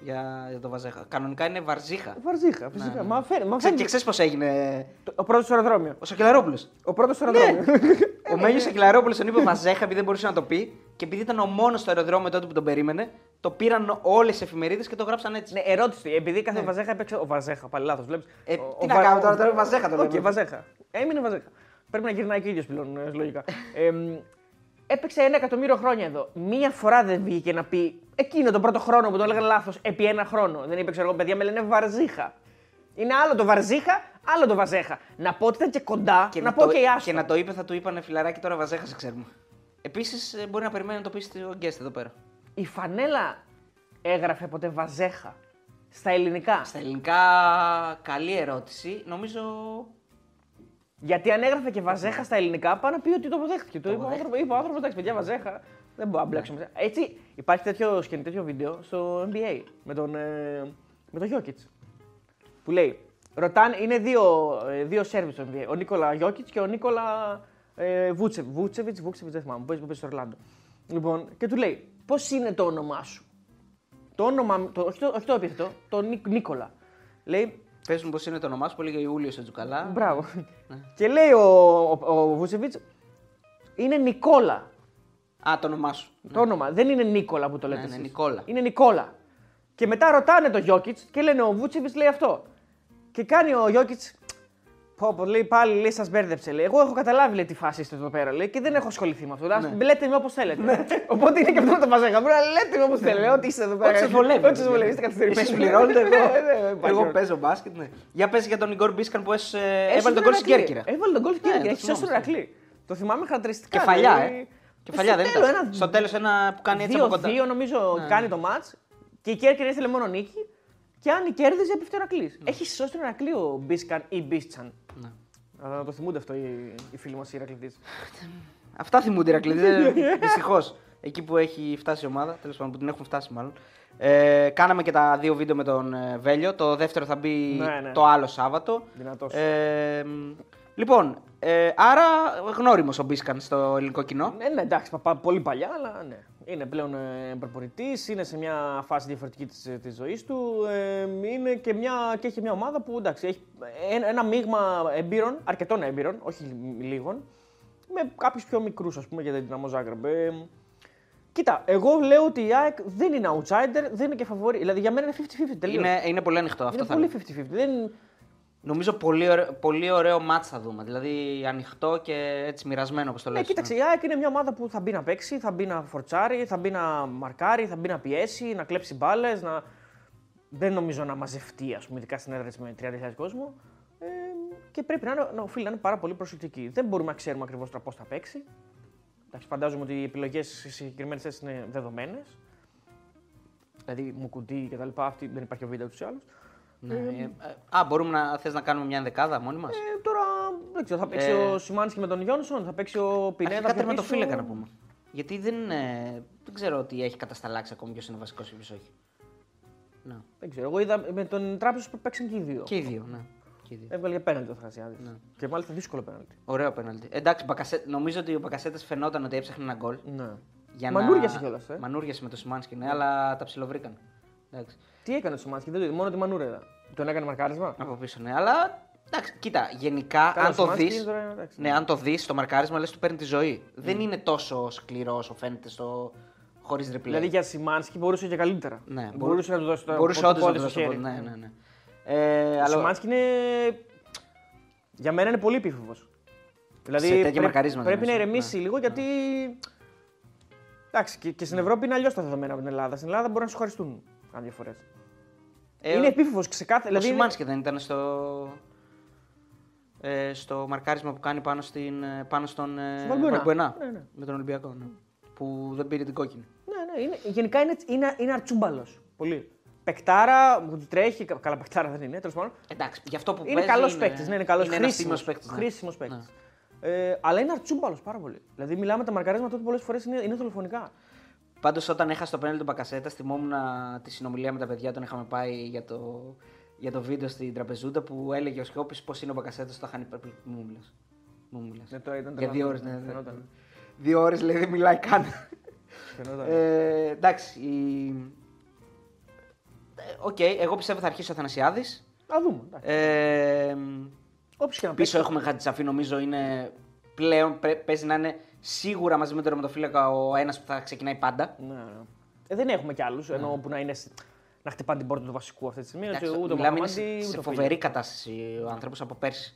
Για, για το Βαζέχα. Κανονικά είναι Βαρζίχα. Βαρζίχα, φυσικά. Μα φαίνεται. Μα Ξέ, και φαίνεται. ξέρεις πώς έγινε; Ο πρώτος στο αεροδρόμιο. ο Σακελαρόπουλος. Ο πρώτος στο αεροδρόμιο. ο Μένιο Σακελαρόπουλος τον είπε Βαζέχα επειδή δεν μπορούσε να το πει και επειδή ήταν ο μόνος στο αεροδρόμιο τότε που τον περίμενε, το πήραν όλες οι εφημερίδες και το γράψαν έτσι. Ναι, ερώτηση. Επειδή κάθε βαζέχα έπαιξε. Ο βαζέχα, πάλι λάθος. Βλέπεις. Ε, τι να κάνουμε τώρα, τώρα Βαζέχα το λέμε. Όχι, βαζέχα. Έμεινε βαζέχα. Πρέπει να γυρνάει και ο ίδιος πλέον, ε, λογικά. Ε, μ, έπαιξε ένα εκατομμύριο χρόνια εδώ. Μία φορά δεν βγήκε να πει εκείνο τον πρώτο χρόνο που το έλεγαν λάθος επί ένα χρόνο. Δεν είπε, ξέρω εγώ, παιδιά με λένε βαρζίχα. Είναι άλλο το βαρζίχα, άλλο το βαζέχα. Να πω ότι ήταν και κοντά, Και να, να, πω το, και άστο. και να το είπε, θα του είπανε φιλαράκι τώρα Βαζέχα, σε ξέρουμε. Επίσης μπορεί να περιμένει να το πεις στο guest εδώ πέρα. Η φανέλα έγραφε ποτέ βαζέχα; Στα ελληνικά; Στα ελληνικά, καλή ερώτηση. Νομίζω. Γιατί αν έγραφε και βαζέχα στα ελληνικά, πάνω να πει ότι το αποδέχτηκε. Το είπε ο αποδέχτηκε. άνθρωπο, είπε ο άνθρωπος, εντάξει, παιδιά, βαζέχα. Δεν μπορούμε να μπλέξουμε. Έτσι, υπάρχει τέτοιο, σκηνή, τέτοιο βίντεο στο NBA με τον, ε, με τον Jokic. Που λέει, ρωτάνε, είναι δύο, ε, δύο σερβις στο NBA. Ο Νίκολα Jokic και ο Νίκολα ε, Βούτσεβιτ. Βούτσεβιτ, Βούτσεβιτ, δεν θυμάμαι, που παίζει που παίζει στο Ορλάντο. Λοιπόν, και του λέει, πώς είναι το όνομά σου; Το όνομα, το, όχι, το, όχι το επίθετο, το Νίκ- Νίκολα. Λέει, Πες μου πώς είναι το όνομά σου, που έλεγε Ιούλιος ο Τζουκαλά. Μπράβο. Και λέει ο, ο, ο Βούτσεβιτ, είναι Νικόλα. Α, το όνομά σου. Το όνομα. Δεν είναι Νίκολα που το λέτε. Ναι, ναι, εσείς. Νικόλα. Είναι Νικόλα. Και μετά ρωτάνε το Γιώκητς και λένε ο Βούτσεβιτ λέει αυτό. Και κάνει ο Γιώκητς. Πω, πω, λέει πάλι, λέει, σας μπέρδεψε. Λέει. Εγώ έχω καταλάβει λέει, τι φάση είστε εδώ πέρα λέει, και δεν έχω ασχοληθεί με αυτό. Ας λέτε με όπως θέλετε. Οπότε είναι και αυτό το μαζέγα. Μπορεί να λέτε με όπως θέλετε. Ό,τι είστε εδώ πέρα. Ό,τι σας βολεύει. Ό,τι σας βολεύει. Είστε καθυστερημένοι. Εσείς πληρώνετε, εγώ, Ναι, ναι, ναι, υπάρχει εγώ όρο. παίζω μπάσκετ. Ναι. Για πες για τον Ιγκόρ Μπίσκαν που έσωσε- Έσωσε έβαλε τον τον κόλ στην Ηρακλή. Κέρκυρα. Έβαλε τον κόλ στην Ναι, Κέρκυρα. το Έχει σώσει τον θυμόμαστε. Ηρακλή. Το θυμάμαι χαρακτηριστικά. Κεφαλιά, δηλαδή. ε. Κεφαλιά Στο δεν τέλος, ήταν. ένα- Στο τέλος ένα που κάνει έτσι από κοντά. 2-2 νομίζω κάνει το match και η Κέρκυρα ήθελε μόνο νίκη. Και αν η κέρδιζε, έπεφτε ο Ηρακλής. Έχει σώσει τον Ηρακλή ο Μπίσκαν ή Μπίστσαν. Ναι. Να το θυμούνται αυτό οι, οι φίλοι μας οι Ηρακλητές. Αυτά θυμούνται οι Ηρακλήδε. Δυστυχώς. Εκεί που έχει φτάσει η ομάδα, τέλος πάντων που την έχουν φτάσει μάλλον. Ε, κάναμε και τα δύο βίντεο με τον ε, Βέλιο. Το δεύτερο θα μπει Ναι, ναι. το άλλο Σάββατο. Δυνατός. Ε, μ, λοιπόν, ε, άρα γνώριμος ο Μπίσκαν στο ελληνικό κοινό. Ναι, ναι, εντάξει, πα- πα- πολύ παλιά, αλλά ναι. Είναι πλέον ε, προπονητής, είναι σε μια φάση διαφορετική της, της ζωής του. Ε, είναι και, μια, και έχει μια ομάδα που εντάξει, έχει ένα, ένα μείγμα εμπειρών, αρκετών εμπειρών, όχι λι- λίγων, με κάποιους πιο μικρούς, ας πούμε, για την Δυναμό Ζάγκρεμπ. Ε, κοίτα, εγώ λέω ότι η ΑΕΚ δεν είναι outsider, δεν είναι και φαβορή. Δηλαδή για μένα είναι 50-50 τελείως. Είναι, είναι πολύ ανοιχτό αυτό. είναι θα πολύ λέω. 50-50. Δεν... Νομίζω πολύ ωραίο, πολύ ωραίο μάτς θα δούμε. Δηλαδή ανοιχτό και έτσι μοιρασμένο όπως το Ναι, λες. κοίταξε, η ΑΕΚ είναι μια ομάδα που θα μπει να παίξει, θα μπει να φορτσάρει, θα μπει να μαρκάρει, θα μπει να πιέσει, να κλέψει μπάλες. Να... Δεν νομίζω να μαζευτεί, ας πούμε, ειδικά στην έδρα της με 30.000 κόσμο. Ε, και πρέπει να, είναι, να οφείλει να είναι πάρα πολύ προσεκτική. Δεν μπορούμε να ξέρουμε ακριβώς πώς θα παίξει. Εντάξει, φαντάζομαι ότι οι επιλογές σε συγκεκριμένες θέσεις είναι δεδομένες. Δηλαδή μου κουντί και τα λοιπά. Αυτή δεν υπάρχει ο βίντεο τους ή άλλου. Ναι. Ε, ε, α, μπορούμε να θες να κάνουμε μια ενδεκάδα μόνοι μας; Ε, τώρα δεν ξέρω, θα παίξει Ε, ο Σιμάνσκι με τον Γιόνσον, θα παίξει ο Πινέδα. Αρχικά πιο με το πίσω. φύλακα να πούμε. Γιατί δεν, ε, δεν ξέρω ότι έχει κατασταλάξει ακόμη ποιος είναι βασικός και ποιος όχι. Ναι. Δεν ξέρω. Εγώ είδα με τον Τράπεζος που παίξαν και οι δύο. Και οι δύο, ναι. Και οι δύο. Έβγαλε πέναλτι ο Θανασιάδη. Ναι. Και μάλιστα δύσκολο πέναλτι. Ωραίο πέναλτι. Εντάξει, Μπακασέ... νομίζω ότι ο Μπακασέτας φαινόταν ότι έψαχνε ένα γκολ. Ναι. Για Μανούριασε κιόλας, ε. Μανούριασε με το Σιμάνσκι, ναι, αλλά τα ψιλοβρήκαν. Εντάξει. Τι έκανε ο Σιμάνσκι, δεν το είδα. Μόνο τη μανούρα είδα. Τον έκανε μαρκάρισμα; Από πίσω, ναι. Αλλά εντάξει, κοίτα, γενικά Καλά, αν ο το Σιμάνσκι δει. τώρα, εντάξει. Ναι, αν το δεις το μαρκάρισμα, λες του παίρνει τη ζωή. Mm. Δεν είναι τόσο σκληρό όσο φαίνεται στο χωρίς replay. Δηλαδή για Σιμάνσκι μπορούσε και καλύτερα. Ναι, μπορούσε να του δώσει το Μπορούσε το όντως να πόδι το στο δώσει το χέρι. πόδι. Ναι, ναι, ναι. Ε, Ο αλλά Σιμάνσκι είναι. Για μένα είναι πολύ επίφοβος. Δηλαδή Σε τέτοια πρέπει, μαρκαρίσματα πρέπει να εννοείς, ηρεμήσει ναι. λίγο γιατί. Εντάξει, και, και στην Ευρώπη είναι αλλιώς τα δεδομένα από την Ελλάδα. Στην Ελλάδα μπορεί να σου χαριστούν κάποιε φορές. ε, είναι ο- επίφοβος ξεκάθαρα. Ο Δηλαδή είναι- Σιμάνσκι δεν ήταν στο. Ε, στο μαρκάρισμα που κάνει πάνω, στην, ε, πάνω στον ε, Στον Βαλμπουενά. Βαλμπουενά, Ναι, ναι. με τον Ολυμπιακό. Ναι. Που δεν πήρε την κόκκινη. Ναι, ναι, είναι, γενικά είναι, είναι, είναι αρτσούμπαλο. Πολύ. Πεκτάρα, που τρέχει. κα- Καλά, πεκτάρα δεν είναι, τέλος πάντων. Εντάξει, για αυτό που Είναι παίζει. καλός παίκτης. Ναι, είναι καλός είναι ένας χρήσιμος τίμιος παίκτης, ναι. Χρήσιμος παίκτης. Ναι. Ε, αλλά είναι αρτσούμπαλο πάρα πολύ. Δηλαδή, μιλάμε τα μαρκαρίσματα του πολλές φορές είναι, είναι δολοφονικά. Πάντως, όταν έχασε το πέναλτι του Μπακασέτα, θυμόμουν τη συνομιλία με τα παιδιά. Τον είχαμε πάει για το, για το βίντεο στην τραπεζούντα που έλεγε ο Σκόπη πώς είναι ο Μπακασέτας. Το είχαν υπερπλή. Μου μιλάς. Μου μιλάς. Ναι, τώρα ήταν Για δύο ώρες, τρελαθώς, ναι. ναι. φαινόταν. Δύο ώρες λέει δεν μιλάει καν. Φαινόταν. ε, εντάξει. Η... Ε, Οκ, εγώ πιστεύω θα αρχίσει ο Θανασιάδης. Α δούμε. εντάξει. Ε, Όποιος και να πίσω παίξει. έχουμε Χατζησαφή, νομίζω είναι πλέον πρέ- παίζει να είναι σίγουρα μαζί με τον τερματοφύλακα ο ένας που θα ξεκινάει πάντα. Ναι, ναι. Ε, δεν έχουμε κι άλλους ενώ που να, είναι, σε- να χτυπάνε την πόρτα του βασικού αυτή τη στιγμή. Εντάξει, ούτε ο μιλάμε είναι Μαχαμάντη, σε, ούτε σε ο φοβερή Φίλιπ. κατάσταση ο άνθρωπος από πέρσι.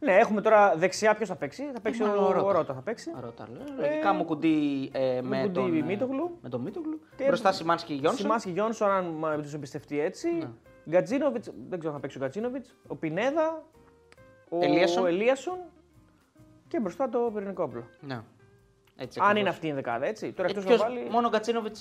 Ναι, έχουμε τώρα δεξιά ποιος θα παίξει; Θα παίξει Μάλλον ο, ο Ρότα. ο Ρότα. Θα παίξει. Ρώτα, λέω. Λογικά μου κουντί ε, με, κουντί τον, ε, Μίτογλου. με τον Μίτογλου. Και- Μπροστά Σιμάνσκι και Γιόνσον. Σιμάσκι Γιόνσον, αν τους εμπιστευτεί έτσι. Γκατζίνοβιτς, δεν ξέρω αν θα παίξει ο Γκατζίνοβιτς. Ο Πινέδα. Ο Ελίασον. ο Ελίασον. Και μπροστά το πυρηνικό όπλο. Ναι. Έτσι, Αν ακριβώς. είναι αυτή η δεκάδα, έτσι. Τώρα Ε, εκτό να ποιος- βάλει; Μόνο ο Γκατσίνοβιτ.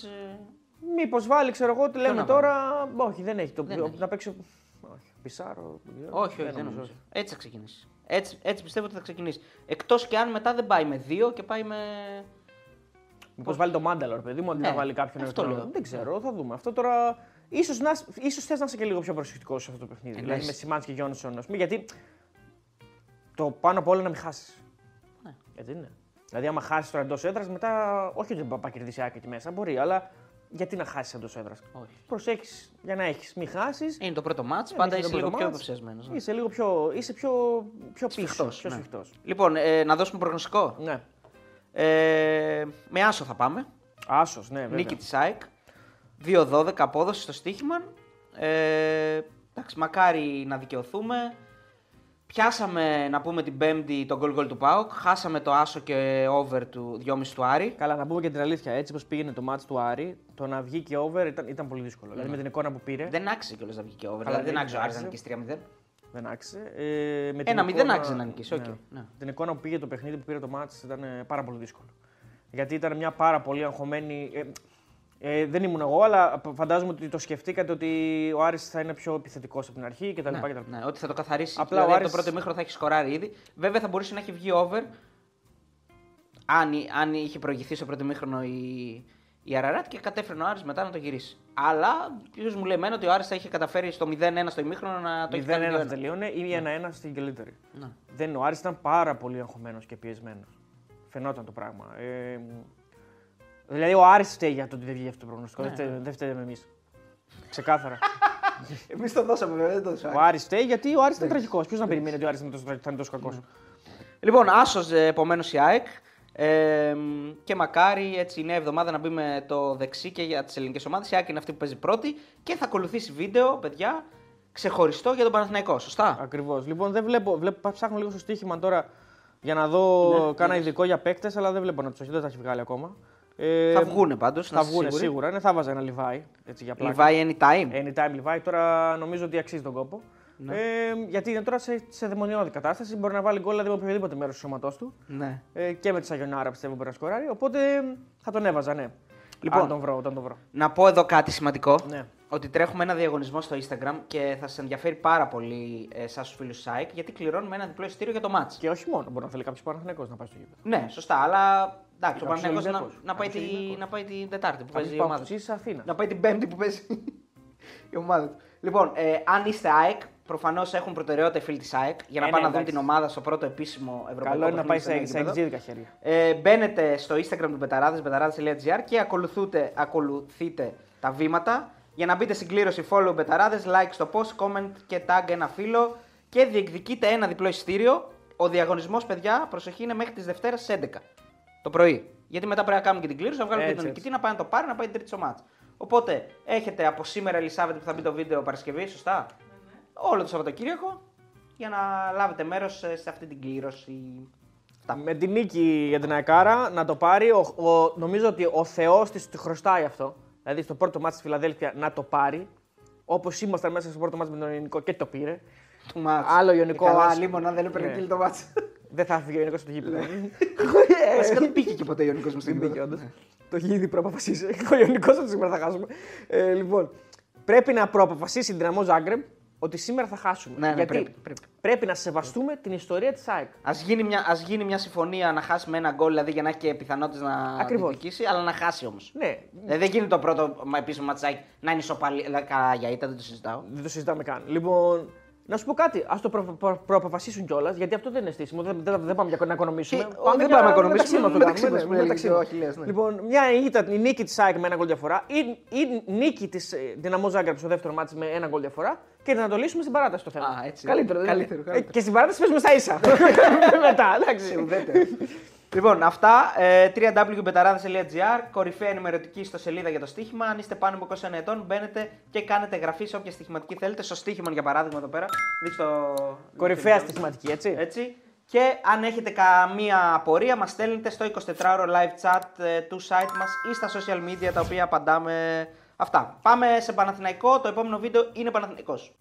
Μήπως βάλει, ξέρω εγώ, τι λέμε να τώρα. Όχι, δεν έχει. Το... Δεν έχει. Να παίξει. ο- Όχι, Πισάρο. δεν ξέρω. όχι, όχι, δεν νομίζω. νομίζω. Έτσι θα ξεκινήσει. Έτσι, έτσι πιστεύω ότι θα ξεκινήσει. Εκτός και αν μετά δεν πάει με δύο και πάει με. Μήπως βάλει το Μάνταλορ, παιδί μου, αντί Ναι, να βάλει κάποιον αυτό εκτός. λέω. Δεν ξέρω, θα δούμε. Αυτό τώρα. ίσως να ίσως θες να είσαι και λίγο πιο προσεκτικός σε αυτό το παιχνίδι. Εννοείς. Δηλαδή με Σιμάνσκι και Γιόνσον, ας πούμε, γιατί το πάνω απ' όλα να μην χάσεις. Ναι. Έτσι είναι. Δηλαδή, άμα χάσεις τώρα εντός έδρας, μετά. Όχι ότι δεν πάει κερδίσει άκρη εκεί μέσα, μπορεί, αλλά γιατί να χάσεις εντός έδρας; Όχι. Προσέχεις για να έχεις, μην χάσεις. Είναι το πρώτο μάτς, Ε, πάντα είναι είσαι το λίγο πρώτο πιο μάτς. υποψιασμένο. Είσαι λίγο πιο, είσαι πιο, πιο πίσω. Σφιχτός, πιο ναι. σφιχτός. Λοιπόν, ε, να δώσουμε προγνωστικό. Ναι. Ε, με άσο θα πάμε. Άσος, ναι, βέβαια. Νίκη της ΑΕΚ. 2-12 απόδοση στο στοίχημα. Ε, εντάξει, μακάρι να δικαιωθούμε. Πιάσαμε να πούμε την Πέμπτη τον goal goal του ΠΑΟΚ. Χάσαμε το άσο και over του 2,5 του Άρη. Καλά, να πούμε και την αλήθεια. Έτσι όπως πήγαινε το match του Άρη, το να βγει και over ήταν, ήταν πολύ δύσκολο. Δηλαδή με την εικόνα που πήρε. Ναι. Δεν άξιζε κιόλας να βγει και over. Καλά, δηλαδή, δεν δεν άξιζε ο Άρης να άξιζε. νικήσει 3-0. Δεν άξιζε. Ε, με Ένα την μηδέν άξιζε να νικήσει, οκ, ναι. Την εικόνα που πήγε το παιχνίδι που πήρε το match ήταν ε, πάρα πολύ δύσκολο. Γιατί ήταν μια πάρα πολύ αγχωμένη. Ε, ε, δεν ήμουν εγώ, αλλά φαντάζομαι ότι το σκεφτήκατε ότι ο Άρης θα είναι πιο επιθετικός από την αρχή κτλ. Ναι, κτλ. ναι, ότι θα το καθαρίσει. Απλά δηλαδή, ο από Άρης- το πρώτο ημίχρονο θα έχει σκοράρει ήδη. Βέβαια θα μπορούσε να έχει βγει over αν, αν είχε προηγηθεί στο πρώτο ημίχρονο η, η Αραράτ και κατέφερε ο Άρης μετά να το γυρίσει. Αλλά ποιο μου λέει εμένα ότι ο Άρης θα είχε καταφέρει στο 0-1 στο ημίχρονο να το έχει 0-1 κάνει θα 2-1. τελείωνε ή 1-1 στην καλύτερη. Ναι. Δεν, ο Άρης ήταν πάρα πολύ αγχωμένος και πιεσμένος. Φαινόταν το πράγμα. Ε, δηλαδή ο Άρης φταίει για το ότι δεν βγήκε αυτό το προγνωστικό. Ναι. Δεν φταίμε- Δεν φταίμε εμείς. Ξεκάθαρα. Εμείς το δώσαμε, βέβαια, δεν το ο Άρης φταίει γιατί ο Άρης ήταν τραγικός. Ποιος να περιμένει ότι ο Άρης ήταν τόσο, θα είναι τόσο κακός; Λοιπόν, άσος επομένως η ΑΕΚ. Ε, και μακάρι έτσι η νέα εβδομάδα να μπει με το δεξί και για τις ελληνικές ομάδες. Η ΑΕΚ είναι αυτή που παίζει πρώτη και θα ακολουθήσει βίντεο, παιδιά, ξεχωριστό για τον Παναθηναϊκό. Σωστά; Ακριβώς. Λοιπόν, δεν βλέπω, βλέπω, ψάχνω λίγο στο στοίχημα τώρα για να δω Ναι, κάνα είδες. ειδικό για παίκτες, αλλά δεν βλέπω να τους έχει. Δεν τα έχει βγάλει ακόμα. Ε, θα βγούνε πάντως. Θα βγούνε σίγουρα. Ναι, θα βάζα ένα Levi. Έτσι, για πλάκα. Levi anytime. Anytime Levi. Τώρα νομίζω ότι αξίζει τον κόπο. Ναι. Ε, γιατί είναι τώρα σε, σε δαιμονιώδη κατάσταση. Μπορεί να βάλει γκολ δηλαδή, από οποιοδήποτε μέρος του σώματός του. Ναι. Ε, και με τη Σαγιονάρα πιστεύω μπορεί να σκοράρει. Οπότε ε, θα τον έβαζα, ναι. Λοιπόν. Αν τον βρω, όταν τον βρω. Να πω εδώ κάτι σημαντικό. Ναι. Ότι τρέχουμε ένα διαγωνισμό στο Instagram και θα σα ενδιαφέρει πάρα πολύ ε, εσά του φίλους του SAIC γιατί κληρώνουμε ένα διπλό εισιτήριο για το μάτς. Και όχι μόνο, μπορεί να θέλει κάποιος Παναθηναϊκός να πάει στο γήπεδο. Ναι, σωστά, αλλά εντάξει, ο Κάποιος Παναθηναϊκός να, Ολυμπιακός. να, πάει Κάποιος τη, Ολυμπιακός. να πάει την Τετάρτη που παίζει η Κάποιο ομάδα. του. Παουτζή Αθήνας. Να πάει την Πέμπτη που παίζει η ομάδα του. Λοιπόν, ε, αν είστε ΑΕΚ, προφανώς έχουν προτεραιότητα οι φίλοι της ΑΕΚ για να Ε, πάνε ναι, να δουν εντάξει. την ομάδα στο πρώτο επίσημο ευρωπαϊκό Καλό είναι να πάει παιχνίδι σε, στο σε νέο γήπεδο. εξήδικα χέρια. Ε, μπαίνετε στο Instagram του Μπεταράδες, μπεταράδες.gr και ακολουθούτε, ακολουθείτε τα βήματα για να μπείτε στην κλήρωση follow Μπεταράδες, like στο post, comment και tag ένα φίλο και διεκδικείτε ένα διπλό εισιτήριο. Ο διαγωνισμός, παιδιά, προσοχή είναι μέχρι τις Δευτέρα στις 11 το πρωί. Γιατί μετά πρέπει να κάνουμε και την κλήρωση, να βγάλουμε και Έτσι, τον έτσι. νικητή να πάει να το πάρει να πάει την τρίτη στο μάτς. Οπότε έχετε από σήμερα, Ελισάβετ, που θα μπει το βίντεο Παρασκευή, σωστά; Όλο το Σαββατοκύριακο για να λάβετε μέρος ε, σε αυτή την κλήρωση. Αυτά. Με την νίκη για την Αεκάρα να το πάρει. Ο, ο- νομίζω ότι ο Θεός της του χρωστάει αυτό. Δηλαδή στο πρώτο μάτι στη Φιλαδέλφια να το πάρει. Όπως ήμασταν μέσα στο πρώτο μάτι με τον Ιωνικό και το πήρε. του μάτς. Άλλο Ιωνικό, Ε, Καλά, ας- λίμωνα δεν έπαιρνε Ναι. κύλι το μάτς. Δεν θα έφυγε ο Ιωνικός στο γήπεδο. Βασικά δεν πήγε και ποτέ ο Ιωνικός μου στην Δεν πήγε γήπεδο. όντως. Το έχει ήδη προαποφασίσει. Ο Ιωνικός ότι σήμερα θα χάσουμε. Ε, λοιπόν, πρέπει να προαποφασίσει η Δυναμό Ζάγκρεμ ότι σήμερα θα χάσουμε. Ναι, ναι, Γιατί πρέπει, πρέπει. πρέπει να σεβαστούμε την ιστορία της ΑΕΚ. Α γίνει, μια, ας γίνει μια συμφωνία να χάσει με ένα γκολ, δηλαδή για να έχει και πιθανότητες να Ακριβώς. διεκδικήσει, αλλά να χάσει όμως. Ναι, Δηλαδή δεν γίνει το πρώτο μα- επίσημο ματσάκι να είναι ισοπαλή. Δηλαδή, καλά για ήττα, δεν το συζητάω. δεν το συζητάμε καν. Λοιπόν, να σου πω κάτι. Α το προ, προ, προαποφασίσουν κιόλας, γιατί αυτό δεν είναι στήσιμο. Δεν, δεν, δεν πάμε για να οικονομήσουμε. Ε, όχι, δεν πάμε να οικονομήσουμε, Μεταξύ μεταξύ μα το κάνουμε. μας, ναι, που είναι μεταξύ λίγο μας. ο Αχιλλέας, ναι. Λοιπόν, μια ήττα, η νίκη της ΑΕΚ με ένα γκολ διαφορά ή η νίκη της Δυναμό Ζάγκρεπ στο δεύτερο μάτι με ένα γκολ διαφορά και να το λύσουμε στην παράταση το θέμα. Α, έτσι. Καλύτερο, δεν είναι; Καλύτερο, Ε, καλύτερο. Και στην παράταση παίζουμε στα ίσα. Μετά, εντάξει. Ουδέτερο. λοιπόν, αυτά. Ε, www.betarades.gr Κορυφαία ενημερωτική στο σελίδα για το στοίχημα. Αν είστε πάνω από 21 ετών, μπαίνετε και κάνετε εγγραφή σε όποια στοιχηματική θέλετε. Στο στοίχημα, για παράδειγμα, εδώ πέρα. Δείξτε το. Κορυφαία δείξτε το- στοιχηματική, έτσι. Έτσι. Και αν έχετε καμία απορία, μας στέλνετε στο 24ωρο live chat ε, του site μας ή στα social media τα οποία απαντάμε αυτά. Πάμε σε Παναθηναϊκό. Το επόμενο βίντεο είναι Παναθηναϊκός.